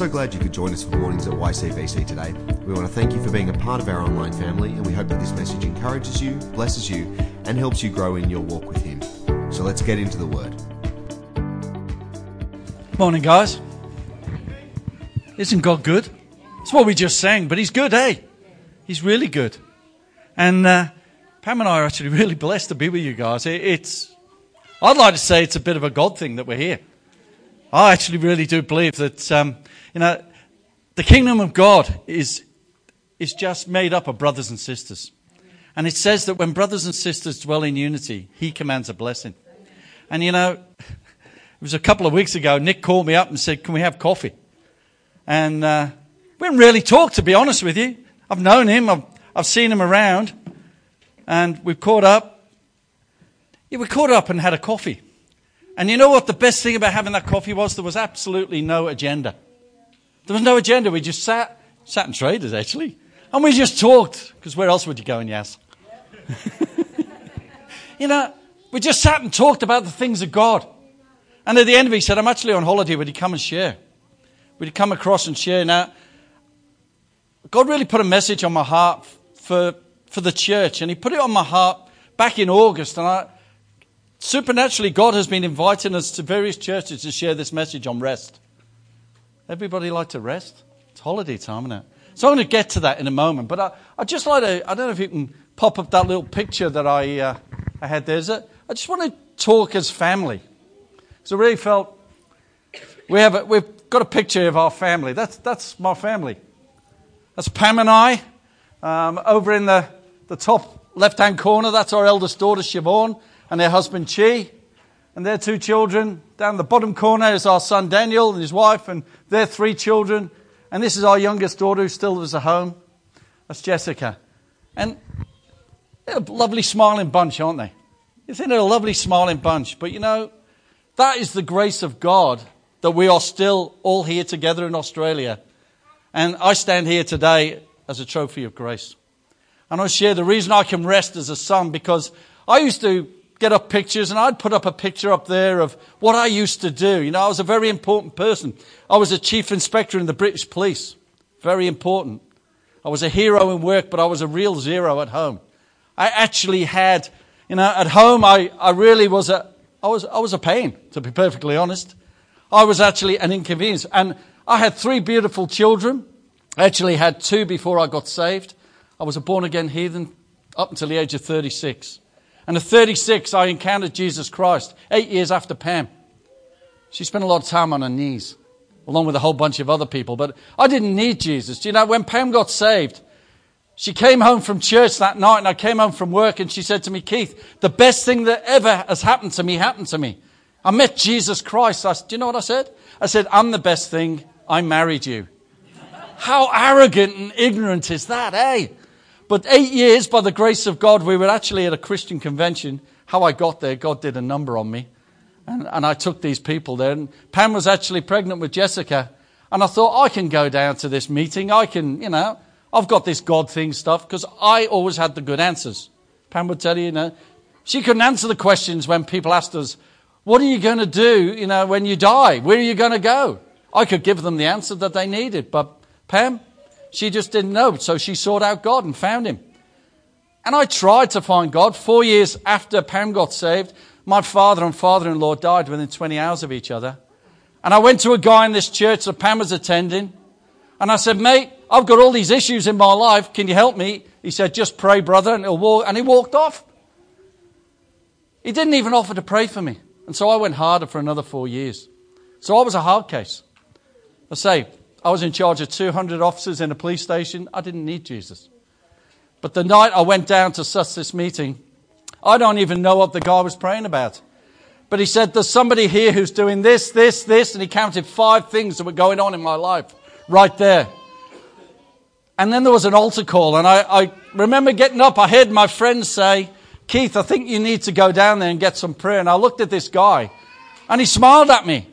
so glad you could join us for Mornings at YCBC today. We want to thank you for being a part of our online family, and we hope that this message encourages you, blesses you, and helps you grow in your walk with Him. So let's get into the Word. Morning, guys. Isn't God good? It's what we just sang, but He's good, eh? He's really good. And uh, Pam and I are actually really blessed to be with you guys. It, it's, I'd like to say it's a bit of a God thing that we're here. I actually really do believe that, um, you know, the kingdom of God is, is just made up of brothers and sisters. And it says that when brothers and sisters dwell in unity, he commands a blessing. And you know, it was a couple of weeks ago, Nick called me up and said, Can we have coffee? And uh, we didn't really talk, to be honest with you. I've known him, I've, I've seen him around, and we've caught up. Yeah, we caught up and had a coffee. And you know what the best thing about having that coffee was? There was absolutely no agenda. There was no agenda. We just sat, sat and traders actually. And we just talked, because where else would you go in Yass? you know, we just sat and talked about the things of God. And at the end of it, he said, I'm actually on holiday. Would you come and share? Would you come across and share? Now, God really put a message on my heart for, for the church, and he put it on my heart back in August. And I, Supernaturally, God has been inviting us to various churches to share this message on rest. Everybody like to rest? It's holiday time, isn't it? So I'm going to get to that in a moment. But I, I just like to, I don't know if you can pop up that little picture that I, uh, I had there. I just want to talk as family. So I really felt we have a, we've got a picture of our family. That's, that's my family. That's Pam and I. Um, over in the, the top left hand corner, that's our eldest daughter, Siobhan and her husband Chi and their two children. Down the bottom corner is our son Daniel and his wife and their three children. And this is our youngest daughter who still lives at home. That's Jessica. And they're a lovely smiling bunch, aren't they? Isn't it a lovely smiling bunch? But you know, that is the grace of God that we are still all here together in Australia. And I stand here today as a trophy of grace. And I share the reason I can rest as a son because I used to get up pictures, and I'd put up a picture up there of what I used to do. You know, I was a very important person. I was a chief inspector in the British police. Very important. I was a hero in work, but I was a real zero at home. I actually had, you know, at home, I, I really was a, I was, I was a pain, to be perfectly honest. I was actually an inconvenience. And I had three beautiful children. I actually had two before I got saved. I was a born again heathen up until the age of 36. And at 36, I encountered Jesus Christ, eight years after Pam. She spent a lot of time on her knees, along with a whole bunch of other people. But I didn't need Jesus. Do you know, when Pam got saved, she came home from church that night and I came home from work and she said to me, Keith, the best thing that ever has happened to me happened to me. I met Jesus Christ. I, do you know what I said? I said, I'm the best thing. I married you. How arrogant and ignorant is that, eh? But eight years, by the grace of God, we were actually at a Christian convention. How I got there, God did a number on me. And, and I took these people there. And Pam was actually pregnant with Jessica. And I thought, I can go down to this meeting. I can, you know, I've got this God thing stuff because I always had the good answers. Pam would tell you, you know, she couldn't answer the questions when people asked us, what are you going to do, you know, when you die? Where are you going to go? I could give them the answer that they needed. But Pam, she just didn't know. So she sought out God and found him. And I tried to find God. Four years after Pam got saved, my father and father in law died within 20 hours of each other. And I went to a guy in this church that Pam was attending. And I said, mate, I've got all these issues in my life. Can you help me? He said, just pray, brother. And, he'll walk. and he walked off. He didn't even offer to pray for me. And so I went harder for another four years. So I was a hard case. I say, I was in charge of 200 officers in a police station. I didn't need Jesus. But the night I went down to suss this meeting, I don't even know what the guy was praying about. But he said, There's somebody here who's doing this, this, this, and he counted five things that were going on in my life right there. And then there was an altar call, and I, I remember getting up. I heard my friends say, Keith, I think you need to go down there and get some prayer. And I looked at this guy, and he smiled at me.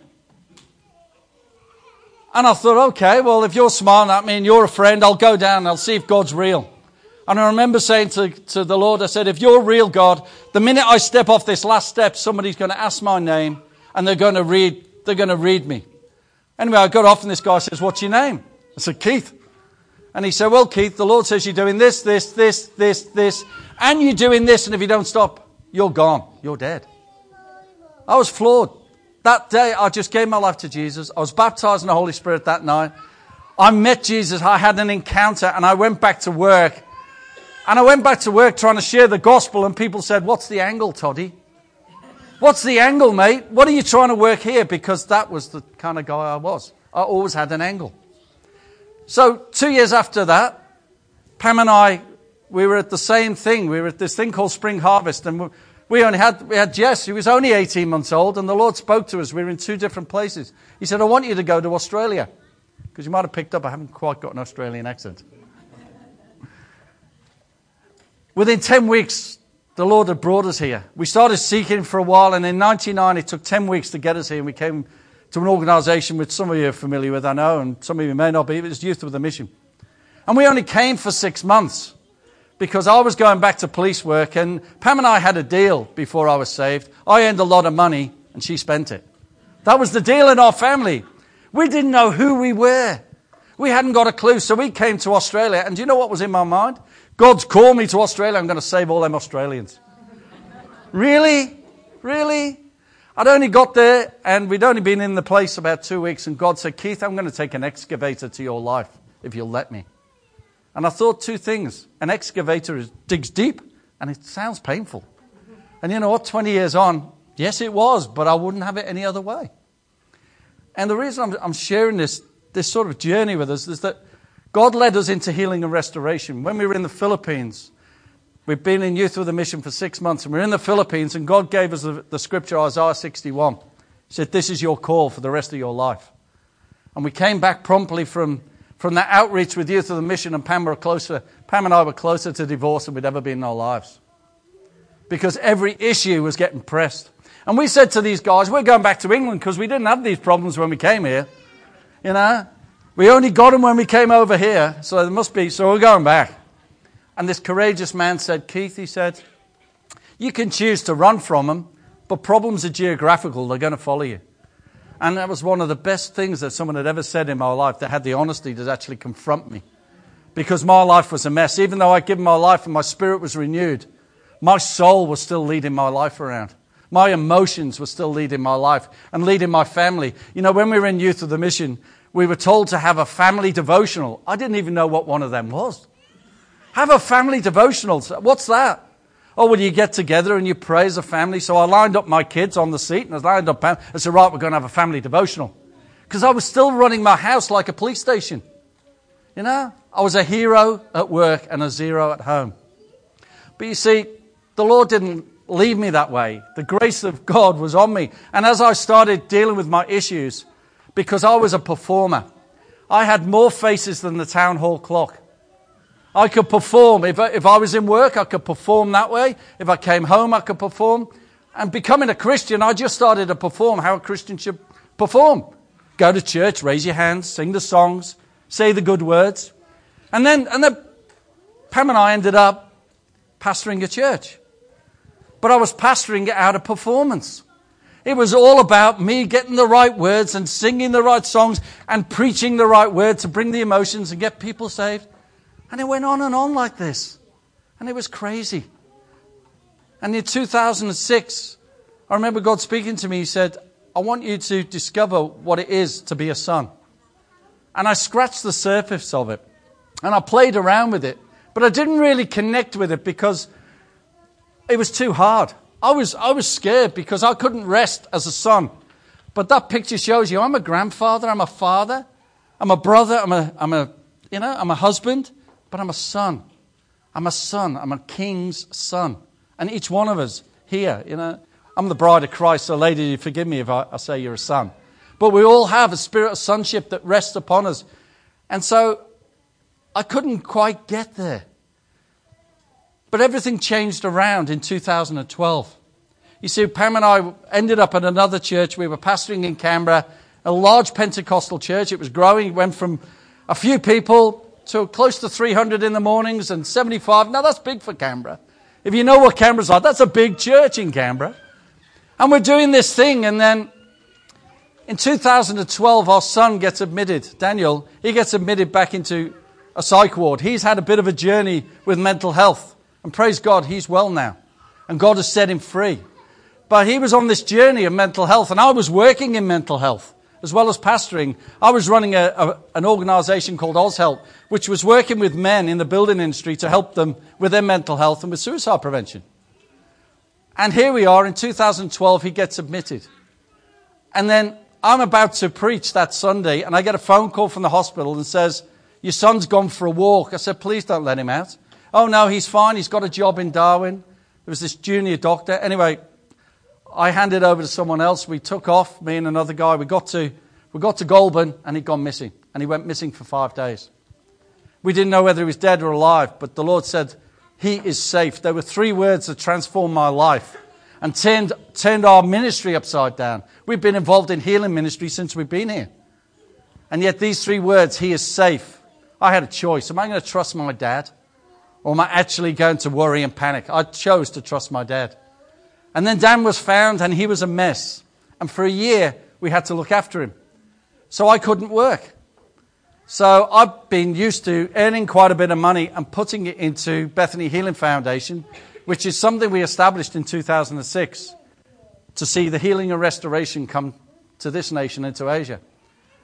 And I thought, okay, well, if you're smiling at me and you're a friend, I'll go down and I'll see if God's real. And I remember saying to, to the Lord, I said, if you're real, God, the minute I step off this last step, somebody's going to ask my name and they're going to read, they're going to read me. Anyway, I got off and this guy says, What's your name? I said, Keith. And he said, Well, Keith, the Lord says you're doing this, this, this, this, this, and you're doing this, and if you don't stop, you're gone. You're dead. I was floored. That day, I just gave my life to Jesus. I was baptized in the Holy Spirit that night. I met Jesus. I had an encounter, and I went back to work. And I went back to work trying to share the gospel, and people said, What's the angle, Toddy? What's the angle, mate? What are you trying to work here? Because that was the kind of guy I was. I always had an angle. So, two years after that, Pam and I, we were at the same thing. We were at this thing called Spring Harvest, and we only had, we had Jess, who was only 18 months old, and the Lord spoke to us. We were in two different places. He said, I want you to go to Australia. Because you might have picked up, I haven't quite got an Australian accent. Within 10 weeks, the Lord had brought us here. We started seeking for a while, and in 99, it took 10 weeks to get us here, and we came to an organization which some of you are familiar with, I know, and some of you may not be, but it's Youth with a Mission. And we only came for six months because I was going back to police work, and Pam and I had a deal before I was saved. I earned a lot of money, and she spent it. That was the deal in our family. We didn't know who we were. We hadn't got a clue, so we came to Australia, and do you know what was in my mind? God's called me to Australia. I'm going to save all them Australians. really? Really? I'd only got there and we'd only been in the place about two weeks, and God said, Keith, I'm going to take an excavator to your life if you'll let me. And I thought two things. An excavator is, digs deep and it sounds painful. And you know what? 20 years on, yes, it was, but I wouldn't have it any other way. And the reason I'm, I'm sharing this, this sort of journey with us is that God led us into healing and restoration. When we were in the Philippines, we've been in youth with a mission for six months, and we're in the Philippines, and God gave us the, the scripture, Isaiah 61. He said, This is your call for the rest of your life. And we came back promptly from, from that outreach with youth of the mission, and Pam, were closer, Pam and I were closer to divorce than we'd ever been in our lives. Because every issue was getting pressed. And we said to these guys, We're going back to England because we didn't have these problems when we came here. You know, we only got them when we came over here, so there must be, so we're going back. And this courageous man said, Keith, he said, you can choose to run from them, but problems are geographical, they're going to follow you. And that was one of the best things that someone had ever said in my life that had the honesty to actually confront me. Because my life was a mess. Even though I'd given my life and my spirit was renewed, my soul was still leading my life around. My emotions were still leading my life and leading my family. You know, when we were in Youth of the Mission, we were told to have a family devotional. I didn't even know what one of them was. Have a family devotional. What's that? Oh, well, you get together and you pray as a family. So I lined up my kids on the seat and I lined up, I said, right, we're going to have a family devotional. Because I was still running my house like a police station. You know, I was a hero at work and a zero at home. But you see, the Lord didn't leave me that way. The grace of God was on me. And as I started dealing with my issues, because I was a performer. I had more faces than the town hall clock. I could perform. If I, if I was in work, I could perform that way. If I came home, I could perform. And becoming a Christian, I just started to perform how a Christian should perform. Go to church, raise your hands, sing the songs, say the good words. And then, and then Pam and I ended up pastoring a church. But I was pastoring it out of performance. It was all about me getting the right words and singing the right songs and preaching the right word to bring the emotions and get people saved. And it went on and on like this. And it was crazy. And in 2006, I remember God speaking to me. He said, I want you to discover what it is to be a son. And I scratched the surface of it. And I played around with it. But I didn't really connect with it because it was too hard. I was, I was scared because I couldn't rest as a son. But that picture shows you I'm a grandfather, I'm a father, I'm a brother, I'm a, I'm a, you know, I'm a husband, but I'm a son. I'm a son. I'm a king's son. And each one of us here, you know, I'm the bride of Christ, so lady, forgive me if I, I say you're a son. But we all have a spirit of sonship that rests upon us. And so I couldn't quite get there. But everything changed around in 2012. You see, Pam and I ended up at another church. We were pastoring in Canberra, a large Pentecostal church. It was growing. It went from a few people to close to 300 in the mornings and 75. Now, that's big for Canberra. If you know what Canberra's like, that's a big church in Canberra. And we're doing this thing, and then In 2012, our son gets admitted, Daniel, he gets admitted back into a psych ward. He's had a bit of a journey with mental health. And praise God, he's well now. And God has set him free. But he was on this journey of mental health, and I was working in mental health as well as pastoring. I was running a, a, an organization called OzHelp, which was working with men in the building industry to help them with their mental health and with suicide prevention. And here we are in 2012, he gets admitted. And then I'm about to preach that Sunday, and I get a phone call from the hospital and says, Your son's gone for a walk. I said, Please don't let him out. Oh, no, he's fine. He's got a job in Darwin. There was this junior doctor. Anyway, I handed over to someone else. We took off, me and another guy. We got to, we got to Goulburn, and he'd gone missing. And he went missing for five days. We didn't know whether he was dead or alive, but the Lord said, He is safe. There were three words that transformed my life and turned, turned our ministry upside down. We've been involved in healing ministry since we've been here. And yet, these three words, He is safe. I had a choice. Am I going to trust my dad? Or am I actually going to worry and panic? I chose to trust my dad. And then Dan was found and he was a mess. And for a year, we had to look after him. So I couldn't work. So I've been used to earning quite a bit of money and putting it into Bethany Healing Foundation, which is something we established in 2006 to see the healing and restoration come to this nation and to Asia.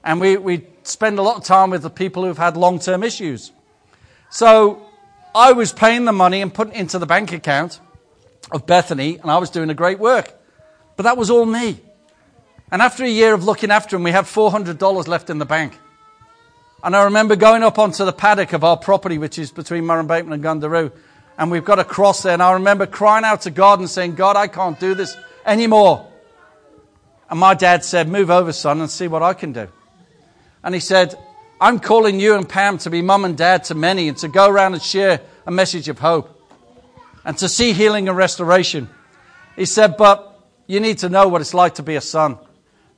And we, we spend a lot of time with the people who've had long term issues. So I was paying the money and putting it into the bank account of Bethany, and I was doing a great work. But that was all me. And after a year of looking after him, we had $400 left in the bank. And I remember going up onto the paddock of our property, which is between Murray Murrumbateman and Gundaroo, and we've got a cross there. And I remember crying out to God and saying, God, I can't do this anymore. And my dad said, Move over, son, and see what I can do. And he said, I'm calling you and Pam to be mum and dad to many and to go around and share a message of hope and to see healing and restoration. He said, But you need to know what it's like to be a son.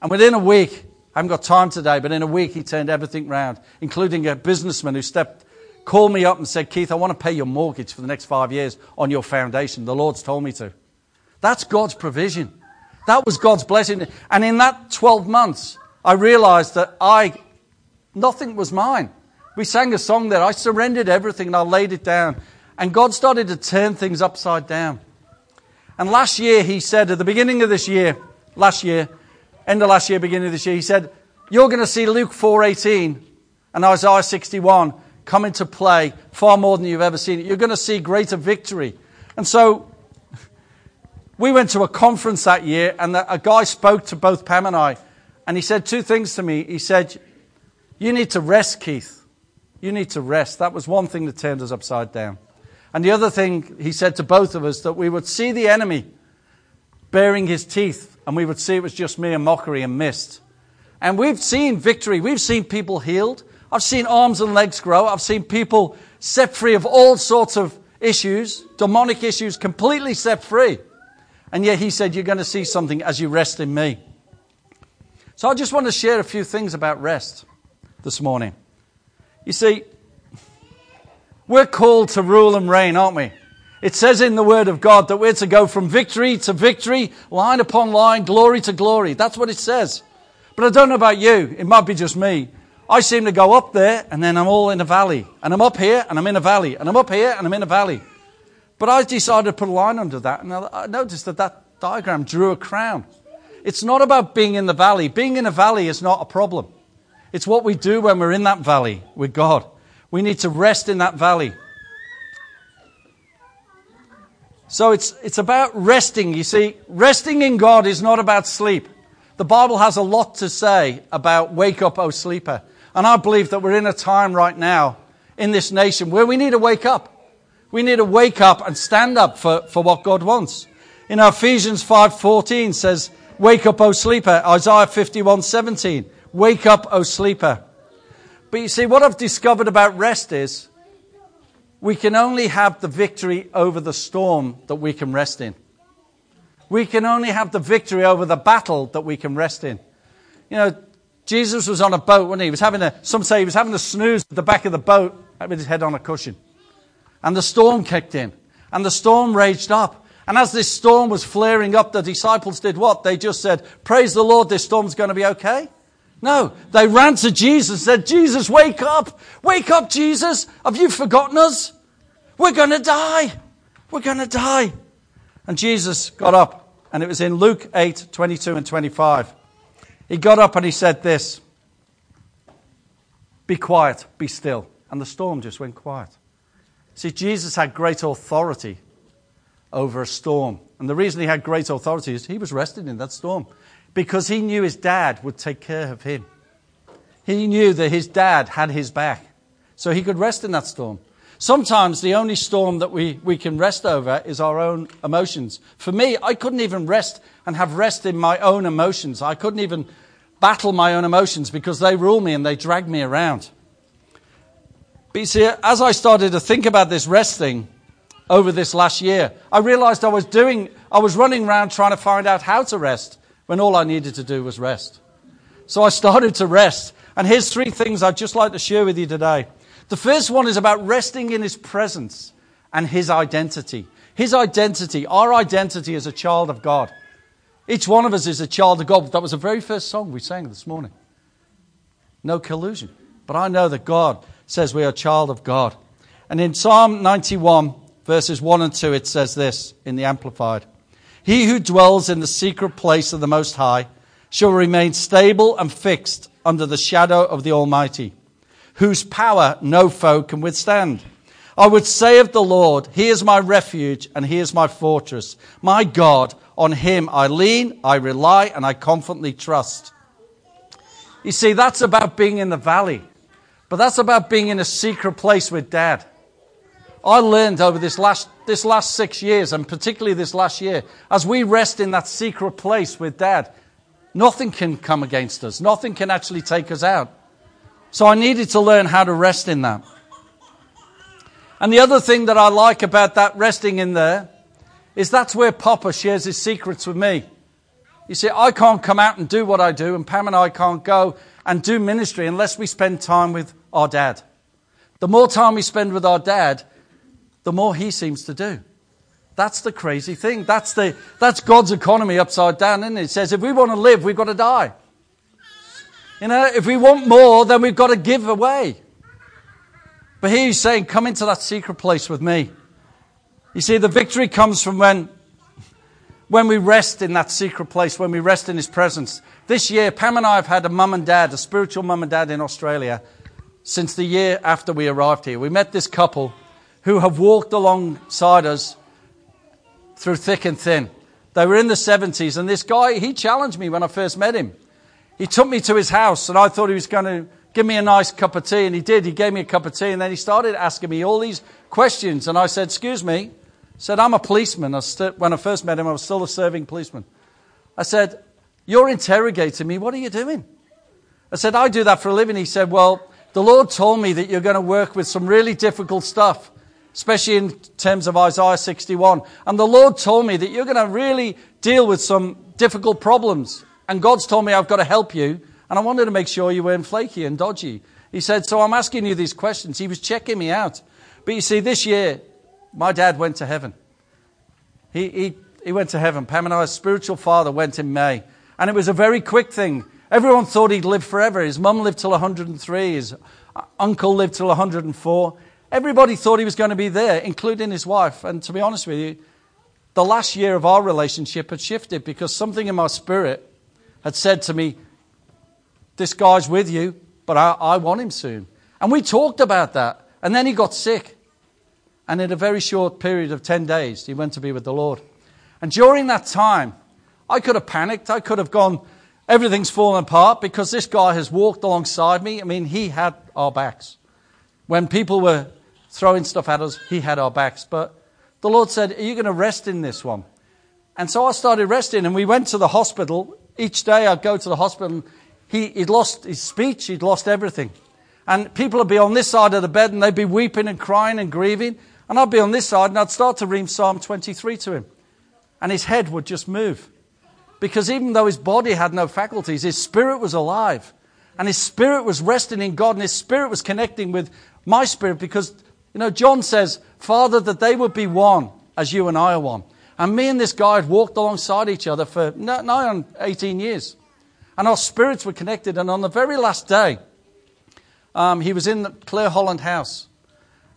And within a week, I haven't got time today, but in a week, he turned everything round, including a businessman who stepped, called me up and said, Keith, I want to pay your mortgage for the next five years on your foundation. The Lord's told me to. That's God's provision. That was God's blessing. And in that 12 months, I realized that I, nothing was mine. We sang a song there. I surrendered everything and I laid it down. And God started to turn things upside down. And last year, he said, at the beginning of this year, last year, end of last year, beginning of this year, he said, You're going to see Luke 4.18 and Isaiah 61 come into play far more than you've ever seen it. You're going to see greater victory. And so we went to a conference that year, and a guy spoke to both Pam and I, and he said two things to me. He said, You need to rest, Keith. You need to rest. That was one thing that turned us upside down. And the other thing he said to both of us that we would see the enemy baring his teeth and we would see it was just mere mockery and mist. And we've seen victory. We've seen people healed. I've seen arms and legs grow. I've seen people set free of all sorts of issues, demonic issues, completely set free. And yet he said, You're going to see something as you rest in me. So I just want to share a few things about rest this morning. You see, we're called to rule and reign, aren't we? It says in the Word of God that we're to go from victory to victory, line upon line, glory to glory. That's what it says. But I don't know about you. It might be just me. I seem to go up there and then I'm all in a valley. And I'm up here and I'm in a valley. And I'm up here and I'm in a valley. But I decided to put a line under that and I noticed that that diagram drew a crown. It's not about being in the valley. Being in a valley is not a problem. It's what we do when we're in that valley with God. We need to rest in that valley. So it's, it's about resting. You see, resting in God is not about sleep. The Bible has a lot to say about wake up, O sleeper. And I believe that we're in a time right now in this nation where we need to wake up. We need to wake up and stand up for, for what God wants. In Ephesians 5.14 says, Wake up, O sleeper. Isaiah 51.17, Wake up, O sleeper. But you see, what I've discovered about rest is we can only have the victory over the storm that we can rest in. We can only have the victory over the battle that we can rest in. You know, Jesus was on a boat, wasn't he? He was having a, some say he was having a snooze at the back of the boat with his head on a cushion. And the storm kicked in. And the storm raged up. And as this storm was flaring up, the disciples did what? They just said, Praise the Lord, this storm's going to be okay. No, they ran to Jesus said, Jesus, wake up. Wake up, Jesus. Have you forgotten us? We're going to die. We're going to die. And Jesus got up, and it was in Luke 8 22 and 25. He got up and he said this Be quiet, be still. And the storm just went quiet. See, Jesus had great authority over a storm. And the reason he had great authority is he was resting in that storm because he knew his dad would take care of him. He knew that his dad had his back. So he could rest in that storm. Sometimes the only storm that we, we can rest over is our own emotions. For me, I couldn't even rest and have rest in my own emotions. I couldn't even battle my own emotions because they rule me and they drag me around. But you see, as I started to think about this rest thing over this last year, I realized I was doing, I was running around trying to find out how to rest when all I needed to do was rest. So I started to rest. And here's three things I'd just like to share with you today. The first one is about resting in His presence and His identity. His identity, our identity as a child of God. Each one of us is a child of God. That was the very first song we sang this morning. No collusion. But I know that God says we are a child of God. And in Psalm 91, verses 1 and 2, it says this in the Amplified He who dwells in the secret place of the Most High shall remain stable and fixed under the shadow of the Almighty whose power no foe can withstand. I would say of the Lord, He is my refuge and He is my fortress. My God, on Him I lean, I rely, and I confidently trust. You see, that's about being in the valley, but that's about being in a secret place with Dad. I learned over this last, this last six years, and particularly this last year, as we rest in that secret place with Dad, nothing can come against us. Nothing can actually take us out. So I needed to learn how to rest in that. And the other thing that I like about that resting in there is that's where Papa shares his secrets with me. You see, I can't come out and do what I do, and Pam and I can't go and do ministry unless we spend time with our dad. The more time we spend with our dad, the more he seems to do. That's the crazy thing. That's, the, that's God's economy upside down, isn't it? It says if we want to live, we've got to die. You know, if we want more, then we've got to give away. But here he's saying, come into that secret place with me. You see, the victory comes from when, when we rest in that secret place, when we rest in his presence. This year, Pam and I have had a mum and dad, a spiritual mum and dad in Australia since the year after we arrived here. We met this couple who have walked alongside us through thick and thin. They were in the 70s, and this guy, he challenged me when I first met him. He took me to his house and I thought he was going to give me a nice cup of tea and he did. He gave me a cup of tea and then he started asking me all these questions and I said, excuse me. I said, I'm a policeman. I st- when I first met him, I was still a serving policeman. I said, you're interrogating me. What are you doing? I said, I do that for a living. He said, well, the Lord told me that you're going to work with some really difficult stuff, especially in terms of Isaiah 61. And the Lord told me that you're going to really deal with some difficult problems. And God's told me I've got to help you, and I wanted to make sure you weren't flaky and dodgy. He said, So I'm asking you these questions. He was checking me out. But you see, this year, my dad went to heaven. He, he, he went to heaven. Pam and I's spiritual father went in May. And it was a very quick thing. Everyone thought he'd live forever. His mum lived till 103, his uncle lived till 104. Everybody thought he was going to be there, including his wife. And to be honest with you, the last year of our relationship had shifted because something in my spirit had said to me, This guy's with you, but I, I want him soon. And we talked about that. And then he got sick. And in a very short period of 10 days, he went to be with the Lord. And during that time, I could have panicked. I could have gone, everything's fallen apart because this guy has walked alongside me. I mean, he had our backs. When people were throwing stuff at us, he had our backs. But the Lord said, Are you going to rest in this one? And so I started resting, and we went to the hospital each day I'd go to the hospital. He, he'd lost his speech, he'd lost everything. And people would be on this side of the bed and they'd be weeping and crying and grieving. And I'd be on this side and I'd start to read Psalm 23 to him. And his head would just move. Because even though his body had no faculties, his spirit was alive. And his spirit was resting in God and his spirit was connecting with my spirit because, you know, John says, Father, that they would be one as you and I are one. And me and this guy had walked alongside each other for nigh on 18 years. And our spirits were connected. And on the very last day, um, he was in the Clare Holland house.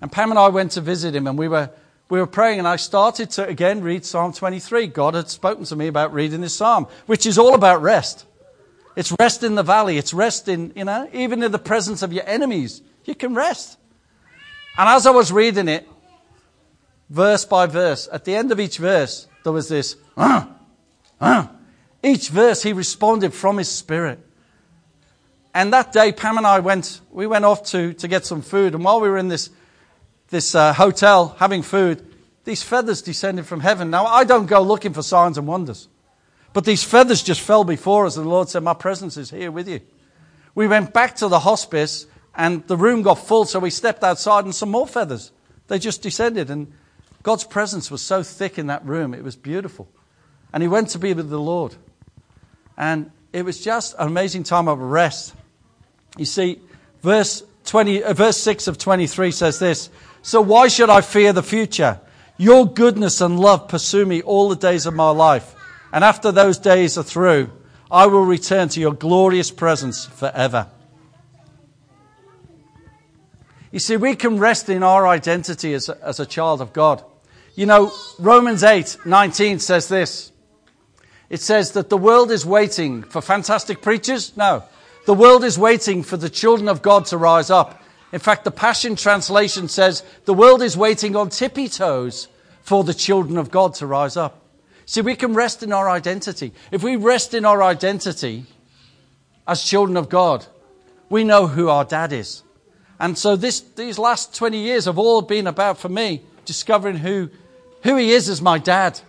And Pam and I went to visit him, and we were, we were praying. And I started to again read Psalm 23. God had spoken to me about reading this psalm, which is all about rest. It's rest in the valley. It's rest in, you know, even in the presence of your enemies, you can rest. And as I was reading it, verse by verse. At the end of each verse, there was this, uh, uh. Each verse, he responded from his spirit. And that day, Pam and I went, we went off to, to get some food. And while we were in this, this uh, hotel having food, these feathers descended from heaven. Now, I don't go looking for signs and wonders. But these feathers just fell before us, and the Lord said, My presence is here with you. We went back to the hospice, and the room got full, so we stepped outside, and some more feathers. They just descended. And God's presence was so thick in that room, it was beautiful. And he went to be with the Lord. And it was just an amazing time of rest. You see, verse, 20, uh, verse 6 of 23 says this So why should I fear the future? Your goodness and love pursue me all the days of my life. And after those days are through, I will return to your glorious presence forever. You see, we can rest in our identity as a, as a child of God. You know, Romans 8 19 says this. It says that the world is waiting for fantastic preachers. No, the world is waiting for the children of God to rise up. In fact, the Passion Translation says the world is waiting on tippy toes for the children of God to rise up. See, we can rest in our identity. If we rest in our identity as children of God, we know who our dad is. And so this, these last 20 years have all been about, for me, discovering who who he is as my dad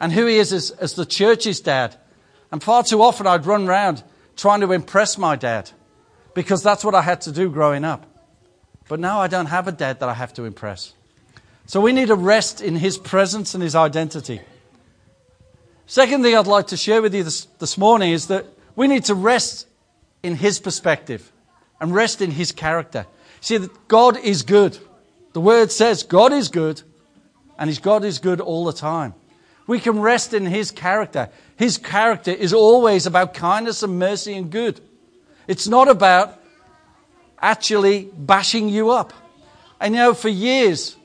and who he is as, as the church's dad. And far too often I'd run around trying to impress my dad because that's what I had to do growing up. But now I don't have a dad that I have to impress. So we need to rest in his presence and his identity. Second thing I'd like to share with you this, this morning is that we need to rest in his perspective and rest in his character. See, God is good. The word says God is good and His God is good all the time. We can rest in His character. His character is always about kindness and mercy and good. It's not about actually bashing you up. And you know, for years,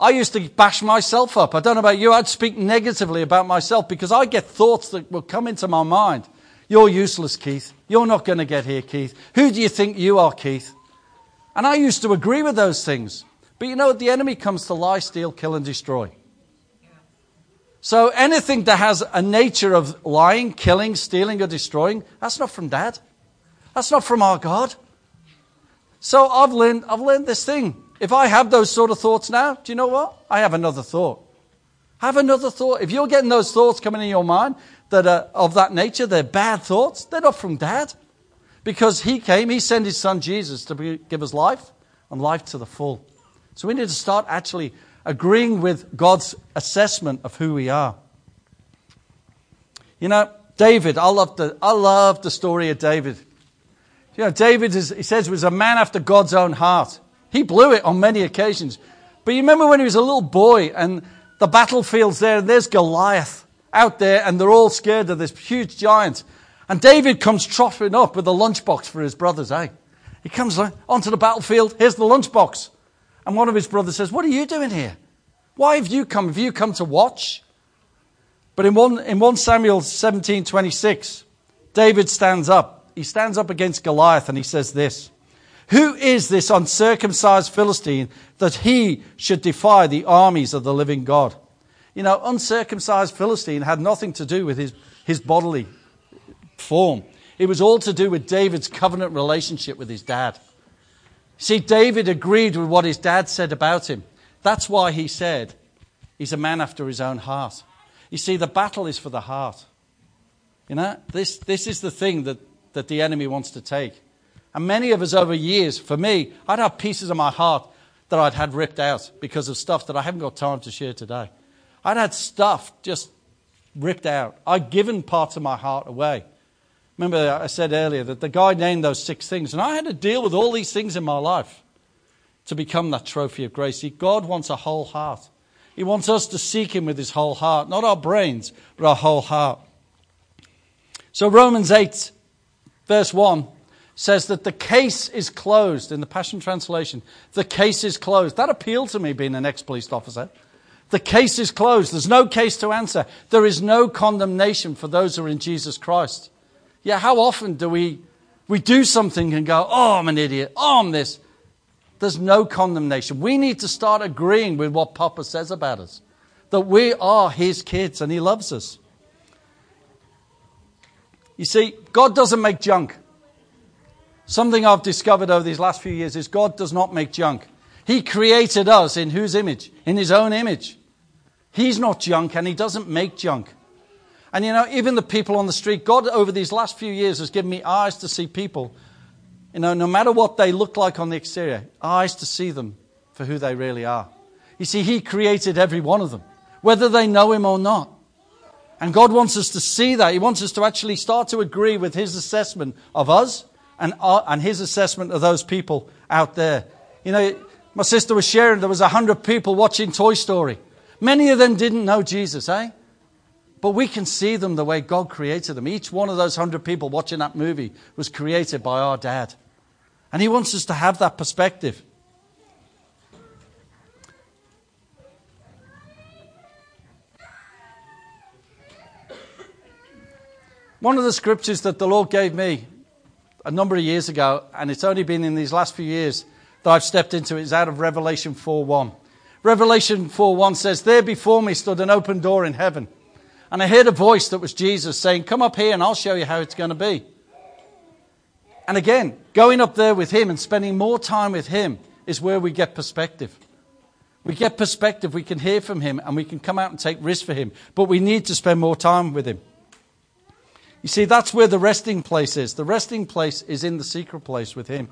I used to bash myself up. I don't know about you, I'd speak negatively about myself because I get thoughts that will come into my mind. You're useless, Keith. You're not going to get here, Keith. Who do you think you are, Keith? And I used to agree with those things. But you know, the enemy comes to lie, steal, kill, and destroy. So anything that has a nature of lying, killing, stealing, or destroying, that's not from dad. That's not from our God. So I've learned, I've learned this thing. If I have those sort of thoughts now, do you know what? I have another thought. Have another thought. If you're getting those thoughts coming in your mind that are of that nature, they're bad thoughts, they're not from dad. Because he came, he sent his son Jesus to be, give us life and life to the full. So we need to start actually agreeing with God's assessment of who we are. You know, David, I love the, I love the story of David. You know, David, is, he says, was a man after God's own heart. He blew it on many occasions. But you remember when he was a little boy and the battlefield's there and there's Goliath out there and they're all scared of this huge giant. And David comes trotting up with a lunchbox for his brothers, eh? He comes onto the battlefield. Here's the lunchbox. And one of his brothers says, What are you doing here? Why have you come? Have you come to watch? But in 1, in 1 Samuel 17 26, David stands up. He stands up against Goliath and he says this Who is this uncircumcised Philistine that he should defy the armies of the living God? You know, uncircumcised Philistine had nothing to do with his, his bodily form. It was all to do with David's covenant relationship with his dad. See, David agreed with what his dad said about him. That's why he said he's a man after his own heart. You see, the battle is for the heart. You know, this, this is the thing that, that the enemy wants to take. And many of us over years, for me, I'd have pieces of my heart that I'd had ripped out because of stuff that I haven't got time to share today. I'd had stuff just ripped out. I'd given parts of my heart away. Remember, I said earlier that the guy named those six things, and I had to deal with all these things in my life to become that trophy of grace. See, God wants a whole heart. He wants us to seek Him with His whole heart, not our brains, but our whole heart. So, Romans 8, verse 1 says that the case is closed in the Passion Translation. The case is closed. That appealed to me being an ex police officer. The case is closed. There's no case to answer. There is no condemnation for those who are in Jesus Christ. Yeah, how often do we, we do something and go, oh, I'm an idiot. Oh, I'm this. There's no condemnation. We need to start agreeing with what Papa says about us that we are his kids and he loves us. You see, God doesn't make junk. Something I've discovered over these last few years is God does not make junk. He created us in whose image? In his own image. He's not junk and he doesn't make junk. And you know, even the people on the street, God over these last few years has given me eyes to see people. You know, no matter what they look like on the exterior, eyes to see them for who they really are. You see, He created every one of them, whether they know Him or not. And God wants us to see that. He wants us to actually start to agree with His assessment of us and, our, uh, and His assessment of those people out there. You know, my sister was sharing there was a hundred people watching Toy Story. Many of them didn't know Jesus, eh? But we can see them the way God created them. Each one of those hundred people watching that movie was created by our dad. And He wants us to have that perspective. One of the scriptures that the Lord gave me a number of years ago, and it's only been in these last few years that I've stepped into it, is out of Revelation 4:1. Revelation 4:1 says, There before me stood an open door in heaven. And I heard a voice that was Jesus saying, Come up here and I'll show you how it's going to be. And again, going up there with him and spending more time with him is where we get perspective. We get perspective, we can hear from him, and we can come out and take risks for him. But we need to spend more time with him. You see, that's where the resting place is. The resting place is in the secret place with Him.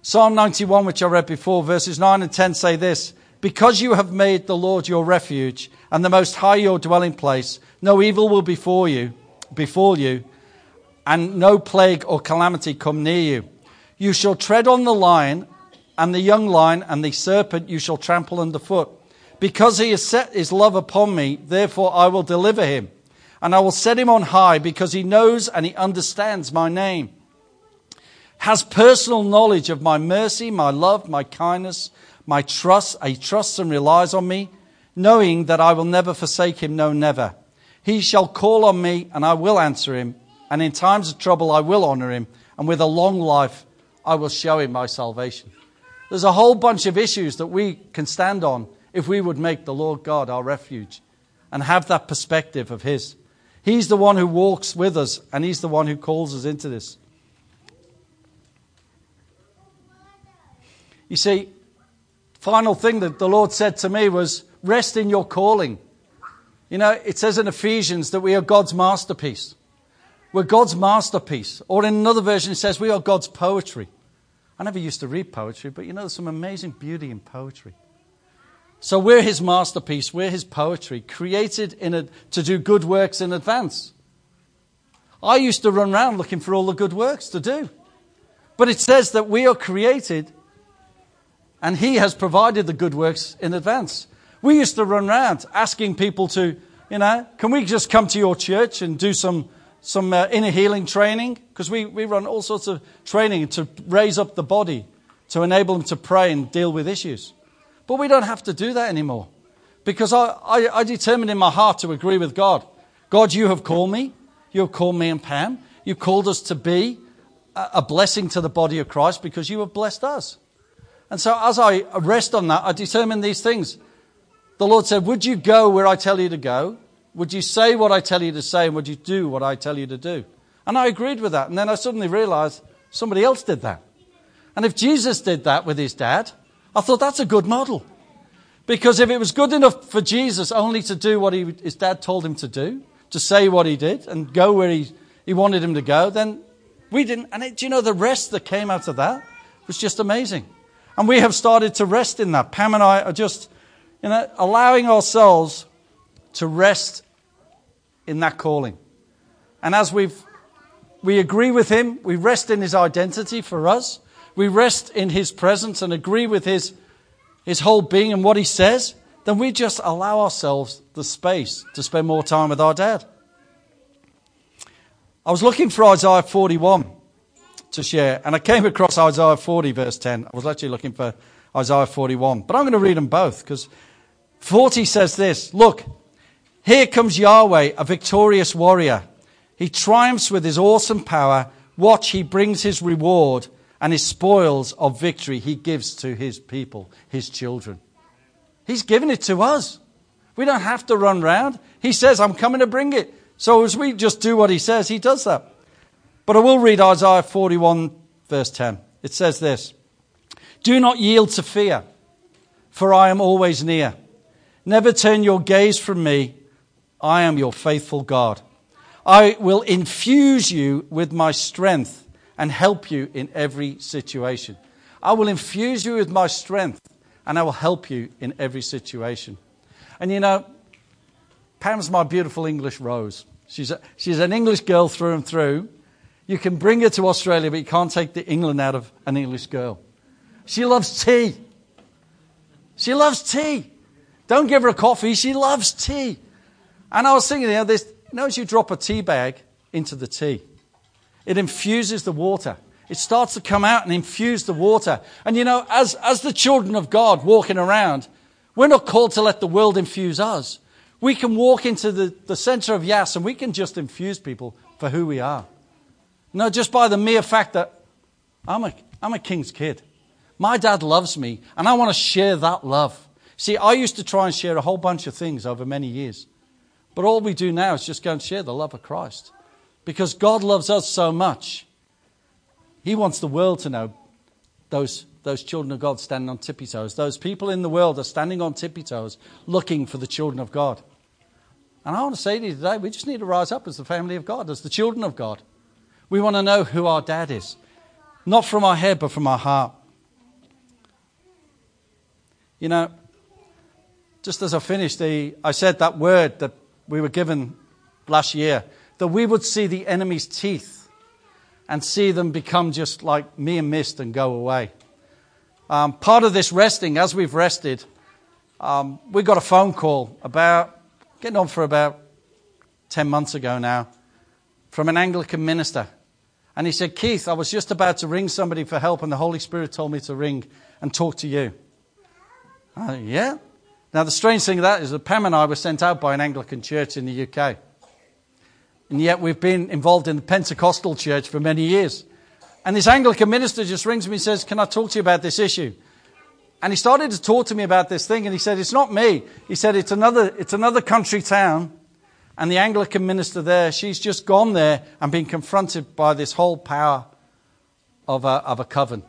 Psalm 91, which I read before, verses 9 and 10 say this Because you have made the Lord your refuge and the Most High your dwelling place, no evil will befall you, befall you, and no plague or calamity come near you. You shall tread on the lion and the young lion and the serpent you shall trample underfoot. Because he has set his love upon me, therefore I will deliver him and I will set him on high because he knows and he understands my name. Has personal knowledge of my mercy, my love, my kindness, my trust. He trusts and relies on me, knowing that I will never forsake him, no, never. He shall call on me and I will answer him. And in times of trouble, I will honor him. And with a long life, I will show him my salvation. There's a whole bunch of issues that we can stand on if we would make the Lord God our refuge and have that perspective of his. He's the one who walks with us, and He's the one who calls us into this. You see, final thing that the Lord said to me was rest in your calling. You know, it says in Ephesians that we are God's masterpiece. We're God's masterpiece. Or in another version, it says we are God's poetry. I never used to read poetry, but you know, there's some amazing beauty in poetry. So we're his masterpiece, we're his poetry, created in a, to do good works in advance. I used to run around looking for all the good works to do. But it says that we are created and he has provided the good works in advance. We used to run around asking people to, you know, can we just come to your church and do some, some uh, inner healing training? Because we, we run all sorts of training to raise up the body, to enable them to pray and deal with issues. But we don't have to do that anymore because I, I, I determined in my heart to agree with God. God, you have called me. You have called me and Pam. You called us to be a blessing to the body of Christ because you have blessed us. And so as I rest on that, I determine these things. The Lord said, Would you go where I tell you to go? Would you say what I tell you to say? And would you do what I tell you to do? And I agreed with that. And then I suddenly realized somebody else did that. And if Jesus did that with his dad, I thought that's a good model. Because if it was good enough for Jesus only to do what he, his dad told him to do, to say what he did and go where he, he wanted him to go, then we didn't. And it, do you know the rest that came out of that was just amazing. And we have started to rest in that. Pam and I are just, you know, allowing ourselves to rest in that calling. And as we've, we agree with him, we rest in his identity for us we rest in his presence and agree with his his whole being and what he says, then we just allow ourselves the space to spend more time with our dad. I was looking for Isaiah 41 to share, and I came across Isaiah 40, verse 10. I was actually looking for Isaiah 41, but I'm going to read them both because 40 says this Look, here comes Yahweh, a victorious warrior. He triumphs with his awesome power. Watch, he brings his reward and his spoils of victory he gives to his people, his children. He's given it to us. We don't have to run round. He says, I'm coming to bring it. So as we just do what he says, he does that. But I will read Isaiah 41, verse 10. It says this Do not yield to fear, for I am always near. Never turn your gaze from me. I am your faithful God. I will infuse you with my strength and help you in every situation. I will infuse you with my strength and I will help you in every situation. And you know, Pam's my beautiful English rose. She's, a, she's an English girl through and through. You can bring her to Australia, but you can't take the England out of an English girl. She loves tea. She loves tea. Don't give her a coffee. She loves tea. And I was thinking, you know, this, you know, as you drop a tea bag into the tea, it infuses the water. It starts to come out and infuse the water. And you know, as, as the children of God walking around, we're not called to let the world infuse us. We can walk into the, the center of Yass and we can just infuse people for who we are. No, just by the mere fact that I'm a, I'm a king's kid. My dad loves me, and I want to share that love. See, I used to try and share a whole bunch of things over many years. But all we do now is just go and share the love of Christ. Because God loves us so much. He wants the world to know those, those children of God standing on tippy toes. Those people in the world are standing on tippy toes looking for the children of God. And I want to say to you today, we just need to rise up as the family of God, as the children of God. We want to know who our dad is, not from our head, but from our heart. You know, just as I finished, the, I said that word that we were given last year, that we would see the enemy's teeth and see them become just like mere mist and go away. Um, part of this resting, as we've rested, um, we got a phone call about, getting on for about 10 months ago now, from an Anglican minister and he said, Keith, I was just about to ring somebody for help, and the Holy Spirit told me to ring and talk to you. Yeah? Now, the strange thing of that is that Pam and I were sent out by an Anglican church in the UK. And yet we've been involved in the Pentecostal church for many years. And this Anglican minister just rings me and says, Can I talk to you about this issue? And he started to talk to me about this thing, and he said, It's not me. He said, It's another, it's another country town and the Anglican minister there, she's just gone there and been confronted by this whole power of a, of a coven.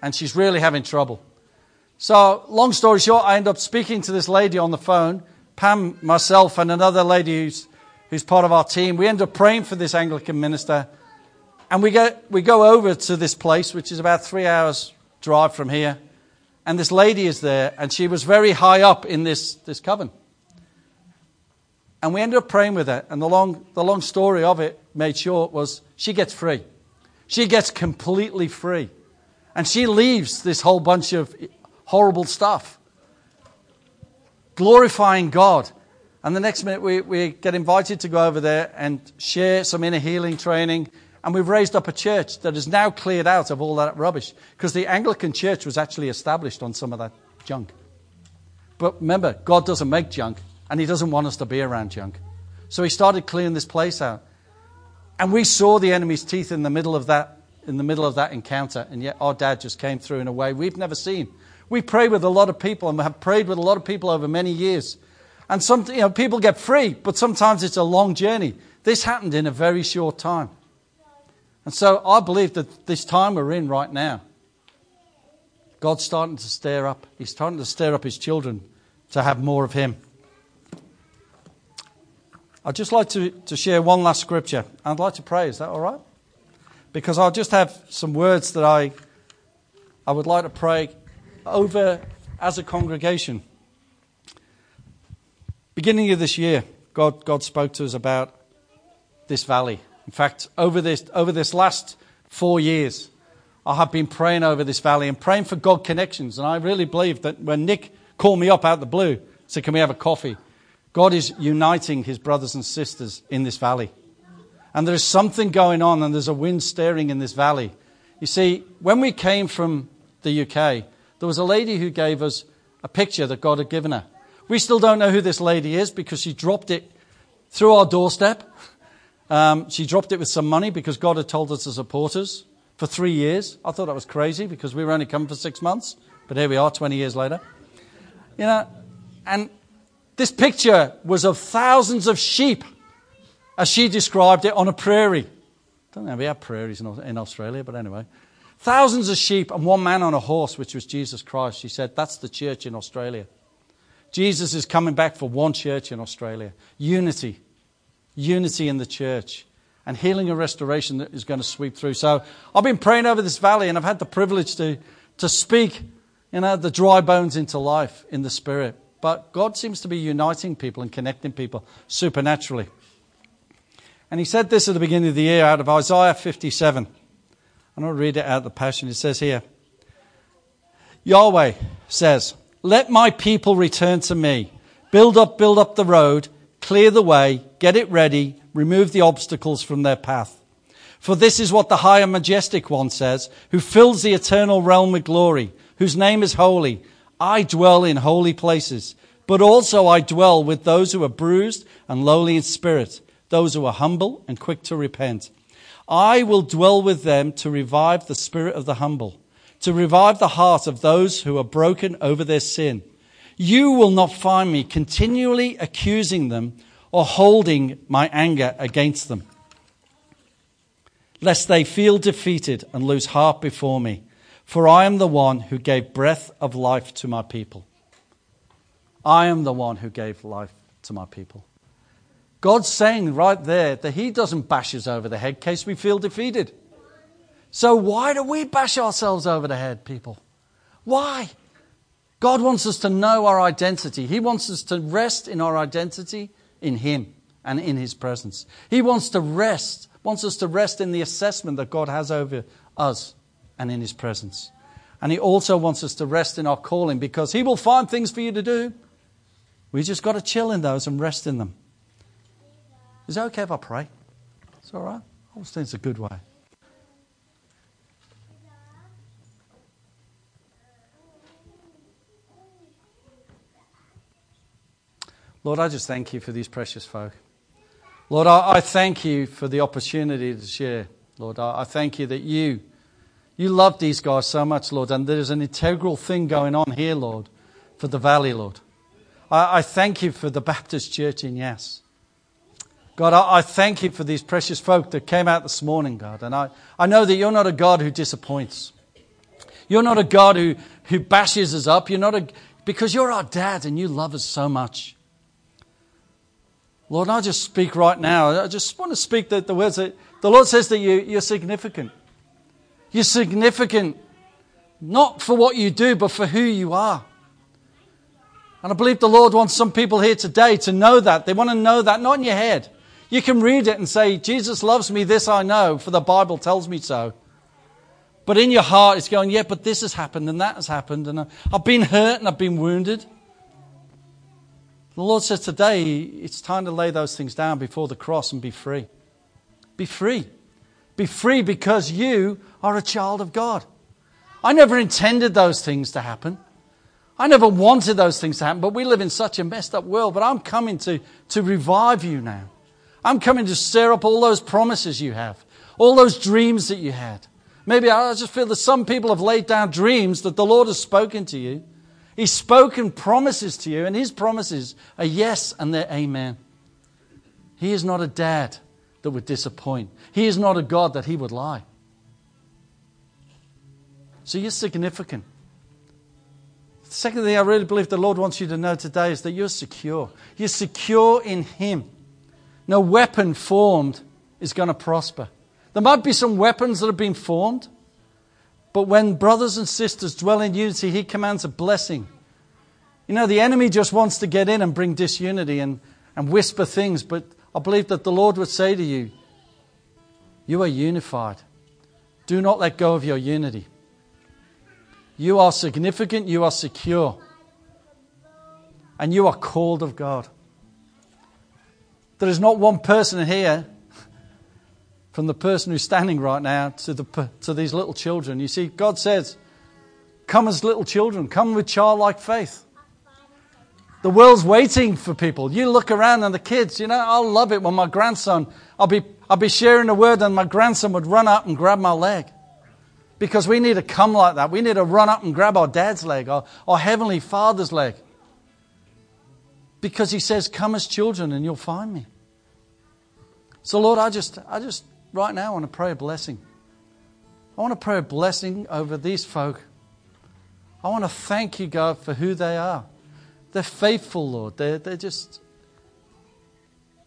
And she's really having trouble. So, long story short, I end up speaking to this lady on the phone, Pam, myself, and another lady who's, who's part of our team. We end up praying for this Anglican minister. And we go, we go over to this place, which is about three hours' drive from here. And this lady is there, and she was very high up in this, this coven. And we ended up praying with her. And the long, the long story of it, made short, was she gets free. She gets completely free. And she leaves this whole bunch of horrible stuff, glorifying God. And the next minute, we, we get invited to go over there and share some inner healing training. And we've raised up a church that is now cleared out of all that rubbish because the Anglican church was actually established on some of that junk. But remember, God doesn't make junk, and he doesn't want us to be around junk. So he started clearing this place out. And we saw the enemy's teeth in the middle of that, in the middle of that encounter. And yet our dad just came through in a way we've never seen. We pray with a lot of people and we have prayed with a lot of people over many years. And some, you know, people get free, but sometimes it's a long journey. This happened in a very short time. And so I believe that this time we're in right now, God's starting to stir up. He's starting to stir up his children to have more of him. I'd just like to, to share one last scripture. I'd like to pray. Is that all right? Because I'll just have some words that I, I would like to pray over as a congregation. Beginning of this year, God, God spoke to us about this valley. In fact, over this, over this last four years, I have been praying over this valley and praying for God connections. And I really believe that when Nick called me up out the blue, said, Can we have a coffee? God is uniting his brothers and sisters in this valley. And there's something going on, and there's a wind stirring in this valley. You see, when we came from the UK, there was a lady who gave us a picture that God had given her. We still don't know who this lady is because she dropped it through our doorstep. Um, she dropped it with some money because God had told us to support us for three years. I thought that was crazy because we were only coming for six months, but here we are 20 years later. You know, and this picture was of thousands of sheep, as she described it, on a prairie. I don't know we have prairies in Australia, but anyway. Thousands of sheep and one man on a horse, which was Jesus Christ. She said, That's the church in Australia. Jesus is coming back for one church in Australia. Unity. Unity in the church. And healing and restoration that is going to sweep through. So I've been praying over this valley and I've had the privilege to, to speak, you know, the dry bones into life in the spirit. But God seems to be uniting people and connecting people supernaturally. And he said this at the beginning of the year out of Isaiah 57. I'm going to read it out of the Passion. It says here Yahweh says, Let my people return to me. Build up, build up the road, clear the way, get it ready, remove the obstacles from their path. For this is what the high and majestic one says, who fills the eternal realm with glory, whose name is holy. I dwell in holy places, but also I dwell with those who are bruised and lowly in spirit, those who are humble and quick to repent. I will dwell with them to revive the spirit of the humble, to revive the heart of those who are broken over their sin. You will not find me continually accusing them or holding my anger against them, lest they feel defeated and lose heart before me. For I am the one who gave breath of life to my people. I am the one who gave life to my people. God's saying right there that He doesn't bash us over the head in case we feel defeated. So why do we bash ourselves over the head, people? Why? God wants us to know our identity. He wants us to rest in our identity in Him and in His presence. He wants to rest, wants us to rest in the assessment that God has over us and in His presence. And He also wants us to rest in our calling because He will find things for you to do. We just got to chill in those and rest in them. Is it okay if I pray? It's all right. I always think it's a good way. Lord, I just thank you for these precious folk. Lord, I, I thank you for the opportunity to share. Lord, I, I thank you that you you love these guys so much, Lord, and there's an integral thing going on here, Lord, for the valley, Lord. I, I thank you for the Baptist Church in Yass. God, I, I, thank you for these precious folk that came out this morning, God. And I, I know that you're not a God who disappoints. You're not a God who, who bashes us up. You're not a, because you're our dad and you love us so much. Lord, I just speak right now. I just want to speak the, the words that the Lord says that you, you're significant. You're significant not for what you do, but for who you are. And I believe the Lord wants some people here today to know that. They want to know that, not in your head. You can read it and say, Jesus loves me, this I know, for the Bible tells me so. But in your heart, it's going, yeah, but this has happened and that has happened, and uh, I've been hurt and I've been wounded. The Lord says today, it's time to lay those things down before the cross and be free. Be free. Be free because you are a child of God. I never intended those things to happen. I never wanted those things to happen, but we live in such a messed up world. But I'm coming to, to revive you now. I'm coming to stir up all those promises you have, all those dreams that you had. Maybe I just feel that some people have laid down dreams that the Lord has spoken to you. He's spoken promises to you, and His promises are yes and they're amen. He is not a dad that would disappoint, He is not a God that He would lie. So you're significant. The second thing I really believe the Lord wants you to know today is that you're secure. You're secure in Him. No weapon formed is going to prosper. There might be some weapons that have been formed, but when brothers and sisters dwell in unity, He commands a blessing. You know, the enemy just wants to get in and bring disunity and, and whisper things, but I believe that the Lord would say to you, You are unified. Do not let go of your unity. You are significant, you are secure, and you are called of God. There is not one person here, from the person who's standing right now to, the, to these little children. You see, God says, Come as little children, come with childlike faith. The world's waiting for people. You look around and the kids, you know, I love it when my grandson, I'll be, I'll be sharing a word and my grandson would run up and grab my leg. Because we need to come like that. We need to run up and grab our dad's leg, our, our heavenly father's leg. Because he says, Come as children and you'll find me. So, Lord, I just, I just right now I want to pray a blessing. I want to pray a blessing over these folk. I want to thank you, God, for who they are. They're faithful, Lord. They're, they're just,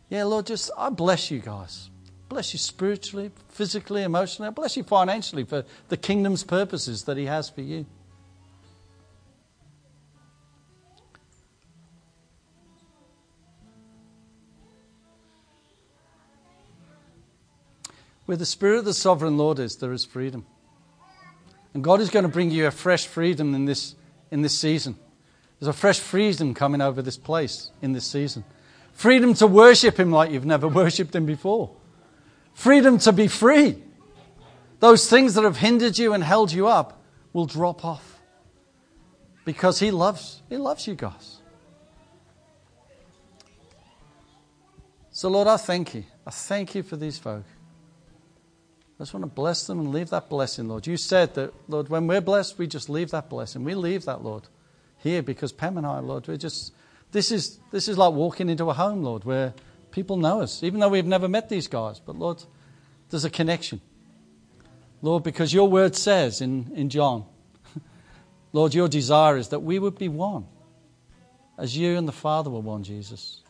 yeah, Lord, just, I bless you guys. Bless you spiritually, physically, emotionally. I bless you financially for the kingdom's purposes that He has for you. Where the Spirit of the Sovereign Lord is, there is freedom. And God is going to bring you a fresh freedom in this, in this season. There's a fresh freedom coming over this place in this season. Freedom to worship Him like you've never worshipped Him before. Freedom to be free. Those things that have hindered you and held you up will drop off. Because He loves, He loves you guys. So, Lord, I thank you. I thank you for these folk. I just want to bless them and leave that blessing, Lord. You said that, Lord, when we're blessed, we just leave that blessing. We leave that, Lord here because Pam and I, Lord, we're just, this is, this is like walking into a home, Lord, where people know us, even though we've never met these guys. But Lord, there's a connection. Lord, because your word says in, in John, Lord, your desire is that we would be one, as you and the Father were one, Jesus.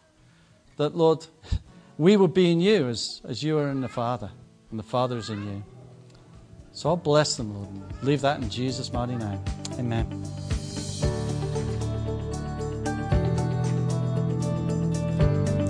That, Lord, we would be in you as, as you are in the Father, and the Father is in you. So I'll bless them, Lord, leave that in Jesus' mighty name. Amen.